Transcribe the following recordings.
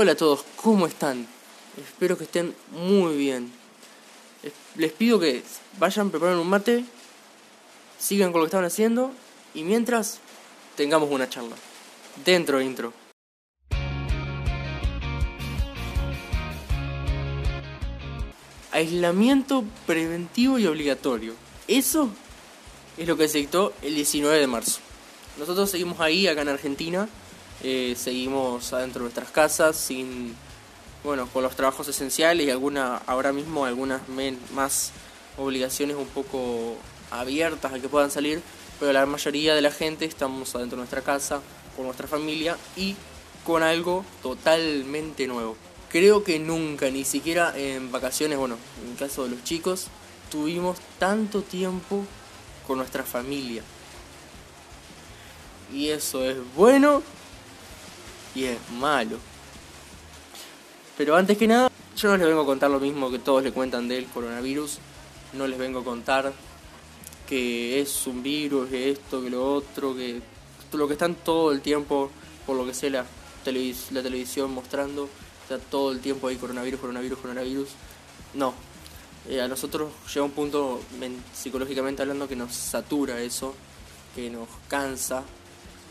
Hola a todos, ¿cómo están? Espero que estén muy bien. Les pido que vayan, preparen un mate, sigan con lo que estaban haciendo y mientras tengamos una charla. Dentro intro. Aislamiento preventivo y obligatorio. Eso es lo que se dictó el 19 de marzo. Nosotros seguimos ahí, acá en Argentina, eh, seguimos adentro de nuestras casas, sin, bueno, con los trabajos esenciales y alguna, ahora mismo algunas más obligaciones un poco abiertas a que puedan salir, pero la mayoría de la gente estamos adentro de nuestra casa, con nuestra familia y con algo totalmente nuevo. Creo que nunca, ni siquiera en vacaciones, bueno, en el caso de los chicos, tuvimos tanto tiempo con nuestra familia. Y eso es bueno y es malo. Pero antes que nada, yo no les vengo a contar lo mismo que todos le cuentan del coronavirus. No les vengo a contar que es un virus, que esto, que lo otro, que lo que están todo el tiempo, por lo que sé la, la televisión mostrando, está todo el tiempo ahí coronavirus, coronavirus, coronavirus. No. Eh, a nosotros llega un punto psicológicamente hablando que nos satura eso, que nos cansa,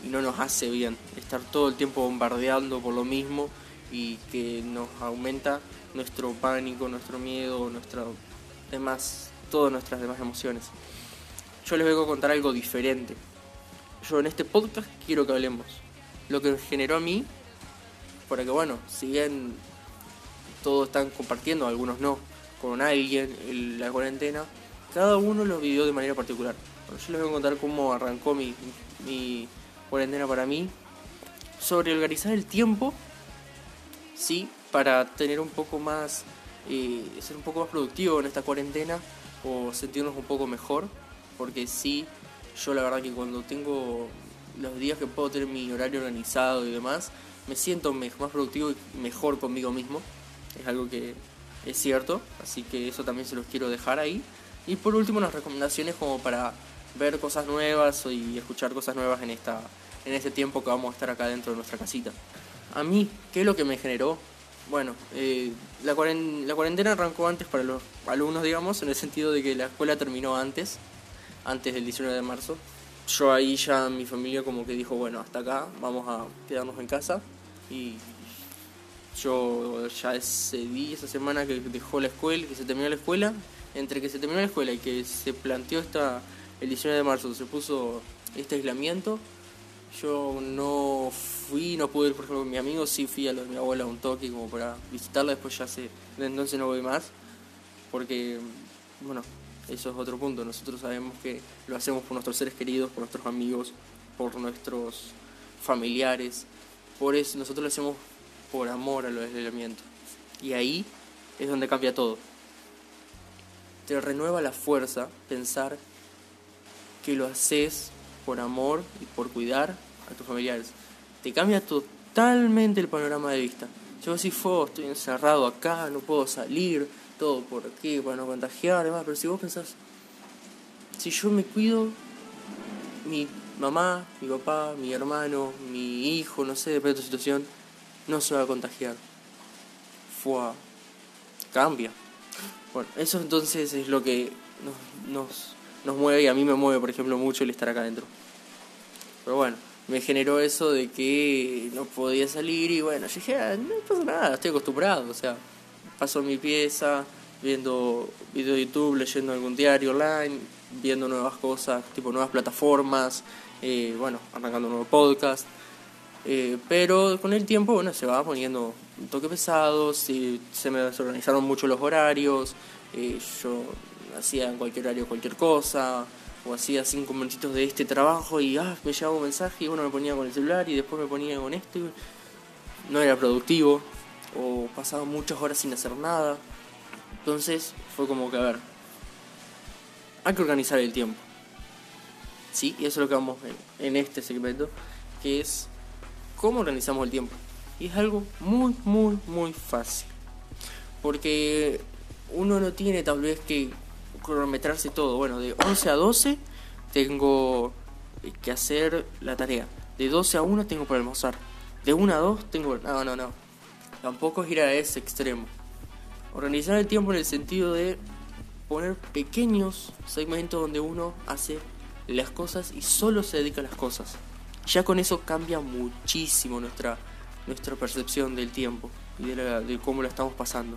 y no nos hace bien estar todo el tiempo bombardeando por lo mismo y que nos aumenta nuestro pánico, nuestro miedo, nuestra demás, todas nuestras demás emociones. Yo les vengo a contar algo diferente. Yo en este podcast quiero que hablemos lo que generó a mí, para que bueno, si bien todos están compartiendo, algunos no, con alguien la cuarentena, cada uno lo vivió de manera particular. yo les voy a contar cómo arrancó mi, mi cuarentena para mí, sobre organizar el tiempo, sí, para tener un poco más, eh, ser un poco más productivo en esta cuarentena o sentirnos un poco mejor, porque sí, yo la verdad que cuando tengo los días que puedo tener mi horario organizado y demás, me siento más productivo y mejor conmigo mismo, es algo que es cierto, así que eso también se los quiero dejar ahí. Y por último, las recomendaciones como para ver cosas nuevas y escuchar cosas nuevas en, esta, en este tiempo que vamos a estar acá dentro de nuestra casita. A mí, ¿qué es lo que me generó? Bueno, eh, la, cuarentena arrancó antes para los alumnos, digamos, en el sentido de que la escuela terminó antes, antes del 19 de marzo. Yo ahí ya mi familia como que dijo, bueno, hasta acá, vamos a quedarnos en casa. Y yo ya ese día, esa semana que dejó la escuela, que se terminó la escuela, entre que se terminó la escuela y que se planteó esta el 19 de marzo se puso este aislamiento. Yo no fui, no pude ir, por ejemplo, con mi amigo, sí fui a de mi abuela un toque como para visitarla, después ya sé, de entonces no voy más, porque, bueno, eso es otro punto, nosotros sabemos que lo hacemos por nuestros seres queridos, por nuestros amigos, por nuestros familiares, por eso nosotros lo hacemos por amor a lo del. Y ahí es donde cambia todo. Te renueva la fuerza pensar que lo haces por amor y por cuidar a tus familiares. Te cambia totalmente el panorama de vista. Yo si fue, estoy encerrado acá, no puedo salir, todo por aquí, para no contagiar, demás. Pero si vos pensás, si yo me cuido, mi mamá, mi papá, mi hermano, mi hijo, no sé, depende de tu situación, no se va a contagiar. Fue cambia. Bueno, eso entonces es lo que nos nos mueve y a mí me mueve, por ejemplo, mucho el estar acá adentro. Pero bueno, me generó eso de que no podía salir y bueno, yo dije, ah, no pasa nada, estoy acostumbrado, o sea, paso mi pieza viendo videos de YouTube, leyendo algún diario online, viendo nuevas cosas, tipo nuevas plataformas, eh, bueno, arrancando un nuevo podcast. Eh, pero con el tiempo, bueno, se va poniendo un toque pesado, se, me desorganizaron mucho los horarios, eh, yo hacía en cualquier horario cualquier cosa, o hacía cinco minutitos de este trabajo y ah, me llegaba un mensaje y bueno, me ponía con el celular y después me ponía con esto y no era productivo, o pasaba muchas horas sin hacer nada. Entonces fue como que, a ver, hay que organizar el tiempo. Sí, y eso es lo que vamos en, en este segmento, que es cómo organizamos el tiempo. Y es algo muy, muy, muy fácil. Porque uno no tiene tal vez que cronometrarse todo. Bueno, de 11 a 12 tengo que hacer la tarea. De 12 a 1 tengo para almorzar. De 1 a 2 tengo... No, no, no. tampoco es ir a ese extremo. Organizar el tiempo en el sentido de poner pequeños segmentos donde uno hace las cosas y solo se dedica a las cosas. Ya con eso cambia muchísimo nuestra, nuestra percepción del tiempo y de, de cómo lo estamos pasando.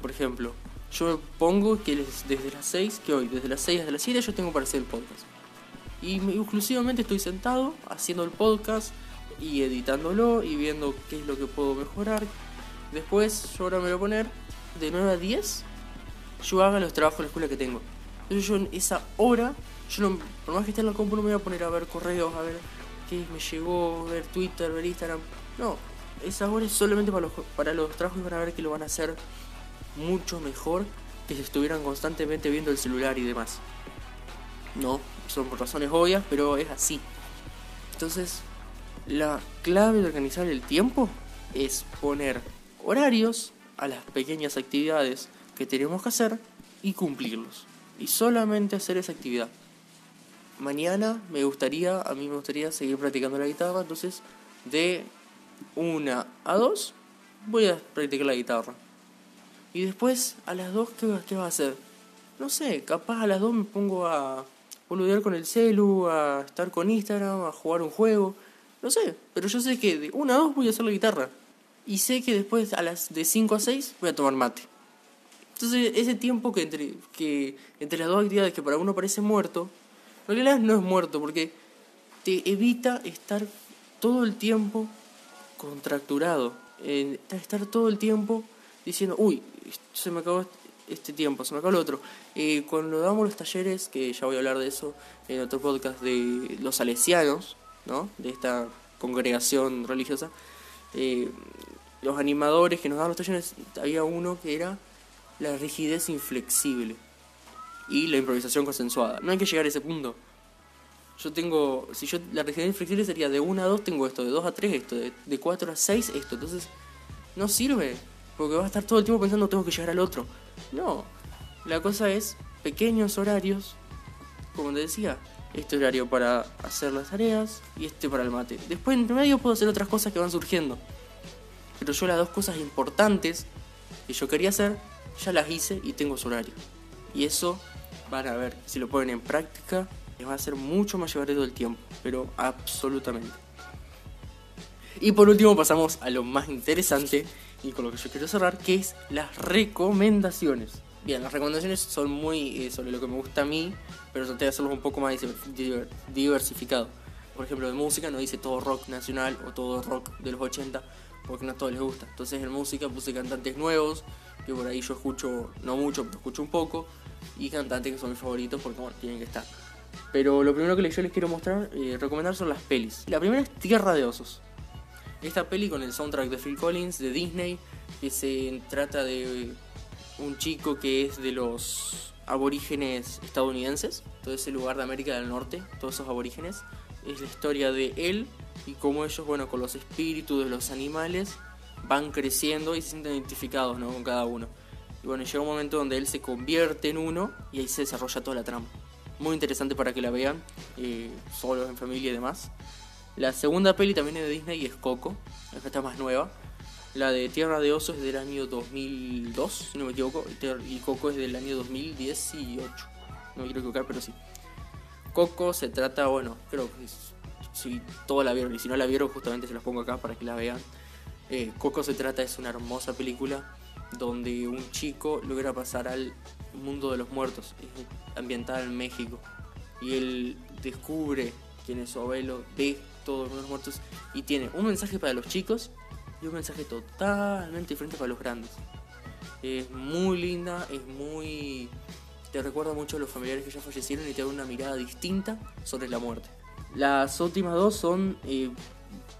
Por ejemplo, yo pongo que desde las 6, que hoy, desde las 6 hasta las 7 yo tengo para hacer el podcast. Y exclusivamente estoy sentado haciendo el podcast y editándolo y viendo qué es lo que puedo mejorar. Después yo ahora me voy a poner de 9 a 10, yo haga los trabajos de la escuela que tengo. Entonces yo en esa hora, yo no, por más que esté en la compu no me voy a poner a ver correos, a ver qué me llegó, ver Twitter, ver Instagram. No, esa hora es solamente para los, para los trabajos y para ver que lo van a hacer mucho mejor que si estuvieran constantemente viendo el celular y demás. No, son por razones obvias, pero es así. Entonces, la clave de organizar el tiempo es poner horarios a las pequeñas actividades que tenemos que hacer y cumplirlos. Y solamente hacer esa actividad. Mañana me gustaría, a mí me gustaría seguir practicando la guitarra, entonces de una a dos voy a practicar la guitarra. Y después, a las 2, ¿qué, ¿qué va a hacer? No sé, capaz a las 2 me pongo a boludear con el celu, a estar con Instagram, a jugar un juego. No sé, pero yo sé que de 1 a 2 voy a hacer la guitarra. Y sé que después, a las de 5 a 6, voy a tomar mate. Entonces, ese tiempo que entre, que entre las dos actividades que para uno parece muerto, en realidad no es muerto, porque te evita estar todo el tiempo contracturado. estar todo el tiempo diciendo, uy, se me acabó este tiempo, se me acabó el otro. Eh, cuando damos los talleres, que ya voy a hablar de eso en otro podcast, de los salesianos, ¿no? de esta congregación religiosa, eh, los animadores que nos daban los talleres, había uno que era la rigidez inflexible y la improvisación consensuada. No hay que llegar a ese punto. Yo tengo, si yo la rigidez inflexible sería de 1 a 2 tengo esto, de 2 a 3 esto, de, de 4 a 6 esto, entonces no sirve porque vas a estar todo el tiempo pensando tengo que llegar al otro. No, la cosa es pequeños horarios, como te decía, este horario para hacer las tareas y este para el mate. Después en medio puedo hacer otras cosas que van surgiendo. Pero yo las dos cosas importantes que yo quería hacer, ya las hice y tengo su horario. Y eso van a ver, si lo ponen en práctica, les va a ser mucho más llevadero el tiempo, pero absolutamente. Y por último pasamos a lo más interesante y con lo que yo quiero cerrar, que es las recomendaciones. Bien, las recomendaciones son muy eh, sobre lo que me gusta a mí, pero traté de hacerlos un poco más diversificado. Por ejemplo, de música no dice todo rock nacional o todo rock de los 80, porque no a todos les gusta. Entonces en música puse cantantes nuevos, que por ahí yo escucho, no mucho, pero escucho un poco, y cantantes que son mis favoritos porque bueno, tienen que estar. Pero lo primero que yo les quiero mostrar, eh, recomendar son las pelis. La primera es Tierra de Osos. Esta peli con el soundtrack de Phil Collins de Disney, que se trata de un chico que es de los aborígenes estadounidenses, todo ese lugar de América del Norte, todos esos aborígenes. Es la historia de él y cómo ellos, bueno, con los espíritus de los animales van creciendo y se sienten identificados ¿no? con cada uno. Y bueno, llega un momento donde él se convierte en uno y ahí se desarrolla toda la trama. Muy interesante para que la vean, eh, solos, en familia y demás. La segunda peli también es de Disney y es Coco, esta está más nueva. La de Tierra de Osos es del año 2002, si no me equivoco, y Coco es del año 2018. No me quiero equivocar, pero sí. Coco se trata, bueno, creo que si todos la vieron y si no la vieron, justamente se las pongo acá para que la vean. Eh, Coco se trata, es una hermosa película donde un chico logra pasar al mundo de los muertos, ambientada en México. Y él descubre quién es su abuelo, ve los muertos y tiene un mensaje para los chicos y un mensaje totalmente diferente para los grandes. Es muy linda, es muy... te recuerda mucho a los familiares que ya fallecieron y te da una mirada distinta sobre la muerte. Las últimas dos son eh,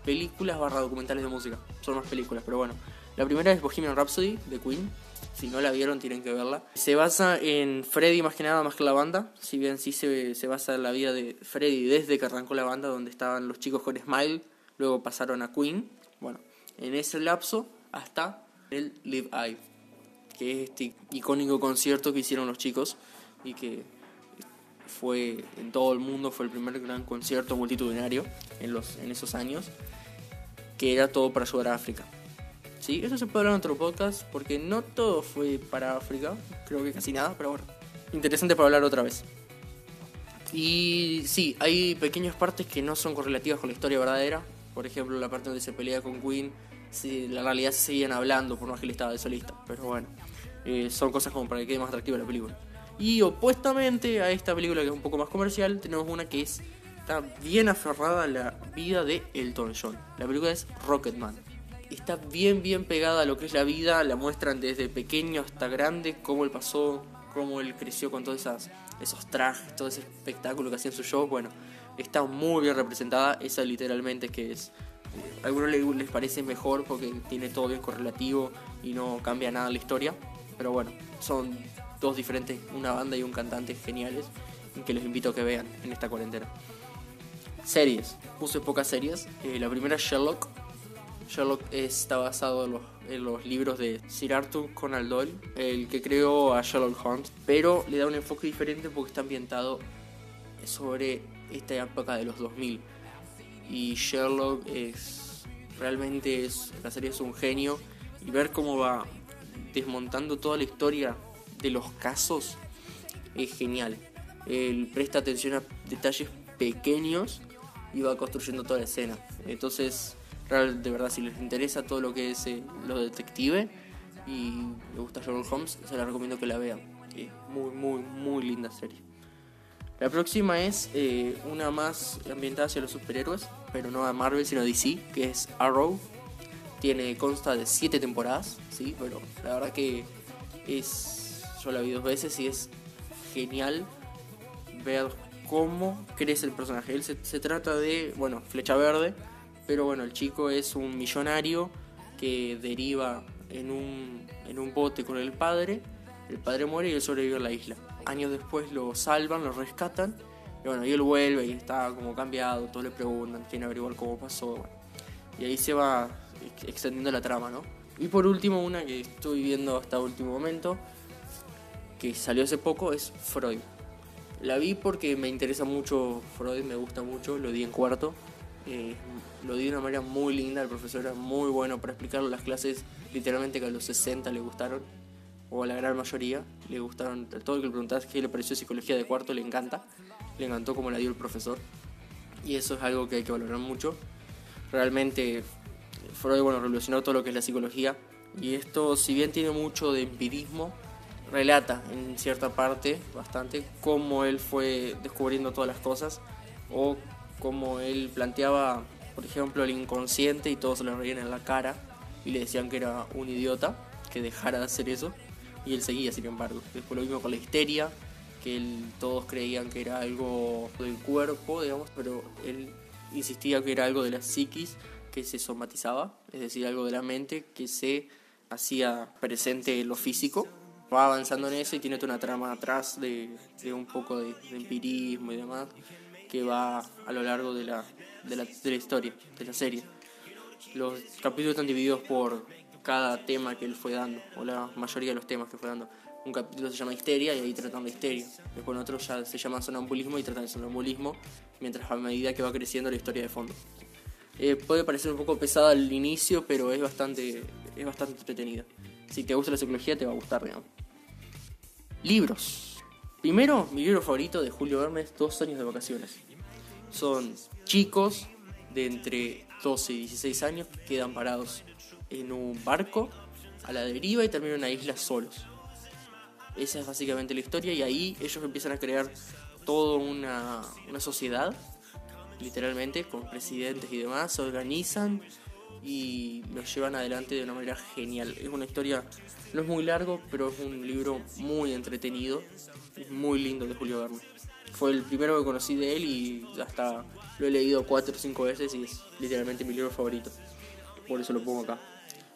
películas barra documentales de música, son más películas, pero bueno. La primera es Bohemian Rhapsody de Queen, si no la vieron, tienen que verla. Se basa en Freddy más que nada, más que la banda. Si bien sí se, se basa en la vida de Freddy desde que arrancó la banda, donde estaban los chicos con Smile, luego pasaron a Queen. Bueno, en ese lapso hasta el Live Eye, que es este icónico concierto que hicieron los chicos y que fue en todo el mundo, fue el primer gran concierto multitudinario en, los, en esos años, que era todo para ayudar a África. Sí, eso se puede hablar en otro podcast porque no todo fue para África, creo que casi nada, pero bueno, interesante para hablar otra vez. Y sí, hay pequeñas partes que no son correlativas con la historia verdadera. Por ejemplo, la parte donde se pelea con Queen, sí, la realidad se seguían hablando por más que él estaba de solista. Pero bueno, eh, son cosas como para que quede más atractiva la película. Y opuestamente a esta película que es un poco más comercial, tenemos una que es, está bien aferrada a la vida de Elton John. La película es Rocketman. Bien, bien pegada a lo que es la vida, la muestran desde pequeño hasta grande, cómo él pasó, cómo él creció con todos esas, esos trajes, todo ese espectáculo que hacía en su show. Bueno, está muy bien representada, esa literalmente que es... A algunos les, parece mejor porque tiene todo bien correlativo y no cambia nada la historia. Pero bueno, son dos diferentes, una banda y un cantante geniales que les invito a que vean en esta cuarentena. Series, puse pocas series. Eh, la primera Sherlock. Sherlock está basado en los, en los, libros de Sir Arthur Conan Doyle, el que creó a Sherlock Holmes, pero le da un enfoque diferente porque está ambientado sobre esta época de los 2000. Y Sherlock es realmente es, la serie es un genio y ver cómo va desmontando toda la historia de los casos es genial. Él presta atención a detalles pequeños y va construyendo toda la escena. Entonces, de verdad, si les interesa todo lo que es eh, lo detective y les gusta Sherlock Holmes, se la recomiendo que la vean. Es muy, muy, muy linda serie. La próxima es eh, una más ambientada hacia los superhéroes, pero no a Marvel, sino a DC, que es Arrow. Tiene, consta de 7 temporadas, sí, pero la verdad que es. Yo la vi dos veces y es genial ver cómo crece el personaje. Él se, trata de, bueno, flecha verde, pero bueno, el chico es un millonario que deriva en un, en un bote con el padre. El padre muere y él sobrevive a la isla. Años después lo salvan, lo rescatan. Y bueno, y él vuelve y está como cambiado, todos le preguntan, que averiguar cómo pasó. y ahí se va extendiendo la trama, ¿no? Y por último, una que estoy viendo hasta último momento, que salió hace poco, es Freud. La vi porque me interesa mucho Freud, me gusta mucho, lo di en cuarto. Eh, lo di de una manera muy linda, el profesor era muy bueno para explicarlo. Las clases, literalmente que a los 60 le gustaron, o a la gran mayoría le gustaron. todo el que le preguntas qué le pareció psicología de cuarto le encanta, le encantó como la dio el profesor. Y eso es algo que hay que valorar mucho. Realmente Freud bueno, revolucionó todo lo que es la psicología y esto, si bien tiene mucho de empirismo, relata en cierta parte bastante cómo él fue descubriendo todas las cosas o cómo él planteaba, por ejemplo, el inconsciente y todos se le reían en la cara y le decían que era un idiota, que dejara de hacer eso y él seguía, sin embargo. Después lo mismo con la histeria, que él, todos creían que era algo del cuerpo, digamos, pero él insistía que era algo de la psiquis que se somatizaba, es decir, algo de la mente que se hacía presente en lo físico. Va avanzando en eso y tiene toda una trama atrás de, de un poco de, empirismo y demás que va a lo largo de la, de la, de la historia, de la serie. Los capítulos están divididos por cada tema que él fue dando, o la mayoría de los temas que fue dando. Un capítulo se llama Histeria y ahí tratan de histeria. Después otro ya se llama Sonambulismo y tratan de sonambulismo, mientras a medida que va creciendo la historia de fondo. Eh, puede parecer un poco pesada al inicio, pero es bastante, es bastante entretenida. Si te gusta la psicología, te va a gustar, digamos. Libros. Primero, mi libro favorito de Julio Hermes, Dos años de vacaciones. Son chicos de entre 12 y 16 años que quedan parados en un barco a la deriva y terminan en una isla solos. Esa es básicamente la historia y ahí ellos empiezan a crear toda una, una sociedad literalmente, con presidentes y demás, se organizan y lo llevan adelante de una manera genial. Es una historia, no es muy largo, pero es un libro muy entretenido, muy lindo de Julio Verne. Fue el primero que conocí de él y hasta lo he leído cuatro o cinco veces y es literalmente mi libro favorito. Por eso lo pongo acá.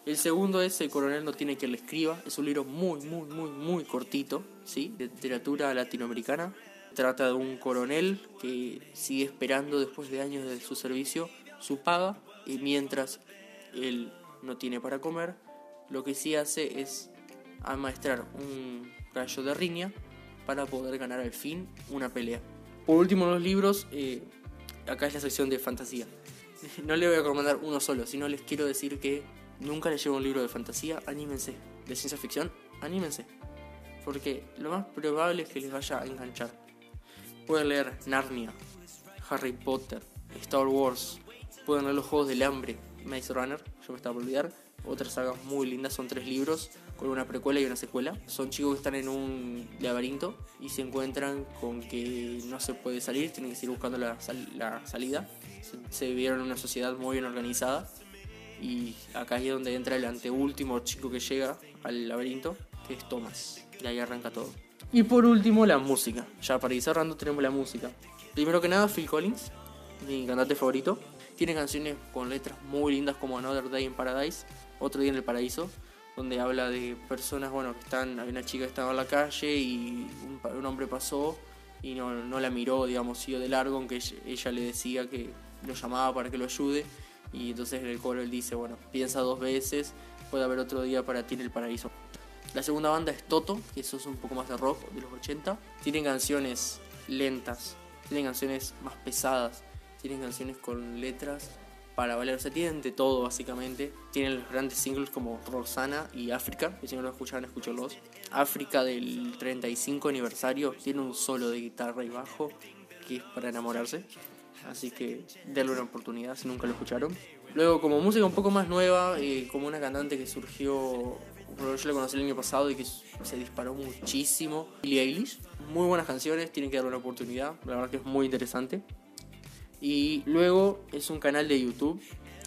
El segundo es El coronel no tiene que le escriba. Es un libro muy, muy, muy, muy cortito, ¿sí? De literatura latinoamericana. Trata de un coronel que sigue esperando después de años de su servicio su paga y mientras él no tiene para comer, lo que sí hace es amaestrar un rayo de riña para poder ganar al fin una pelea. Por último, los libros, eh, acá es la sección de fantasía. No le voy a recomendar uno solo, sino les quiero decir que nunca leyeron un libro de fantasía, anímense. De ciencia ficción, anímense. Porque lo más probable es que les vaya a enganchar. Pueden leer Narnia, Harry Potter, Star Wars, pueden leer los Juegos del Hambre, Maze Runner, yo me estaba por olvidar. Otras sagas muy lindas, son tres libros con una precuela y una secuela. Son chicos que están en un laberinto y se encuentran con que no se puede salir, tienen que seguir buscando la, la salida. Se, vivieron en una sociedad muy bien organizada y acá es donde entra el anteúltimo chico que llega al laberinto, que es Thomas. Y ahí arranca todo. Y por último, la música. Ya para ir cerrando, tenemos la música. Primero que nada, Phil Collins, mi cantante favorito. Tiene canciones con letras muy lindas como Another Day in Paradise, Otro Día en el Paraíso, donde habla de personas, bueno, que están, hay una chica que estaba en la calle y un, hombre pasó y no, no, la miró, digamos, siguió de largo, aunque ella, le decía que lo llamaba para que lo ayude. Y entonces en el coro él dice, bueno, piensa dos veces, puede haber otro día para ti en el paraíso. La segunda banda es Toto, que eso es un poco más de rock de los 80. Tienen canciones lentas, tienen canciones más pesadas, tienen canciones con letras para valer, o sea, tienen de todo básicamente. Tienen los grandes singles como Roxana y África, que si no lo escucharon, escúchenlos. África del 35 aniversario tiene un solo de guitarra y bajo que es para enamorarse. Así que denle una oportunidad si nunca lo escucharon. Luego, como música un poco más nueva, eh, como una cantante que surgió, yo la conocí el año pasado y que se disparó muchísimo, Billie Eilish. Muy buenas canciones, tienen que darle una oportunidad, la verdad que es muy interesante. Y luego es un canal de YouTube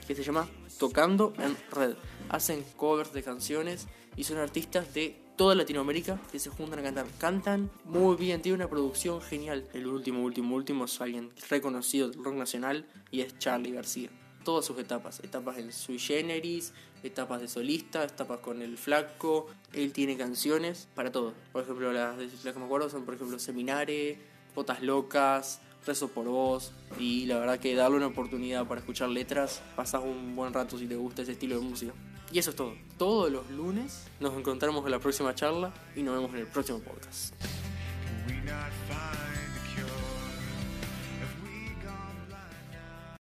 que se llama Tocando en Red. Hacen covers de canciones y son artistas de toda Latinoamérica que se juntan a cantar. Cantan muy bien, tiene una producción genial. El último, último, último es alguien reconocido del rock nacional y es Charlie García. Todas sus etapas, etapas en sui generis, etapas de solista, etapas con el flaco. Él tiene canciones para todo. Por ejemplo, las, las que me acuerdo son, por ejemplo, Seminare, Potas Locas, Rezo por vos y la verdad que darle una oportunidad para escuchar letras, pasas un buen rato si te gusta ese estilo de música. Y eso es todo. Todos los lunes nos encontramos en la próxima charla y nos vemos en el próximo podcast.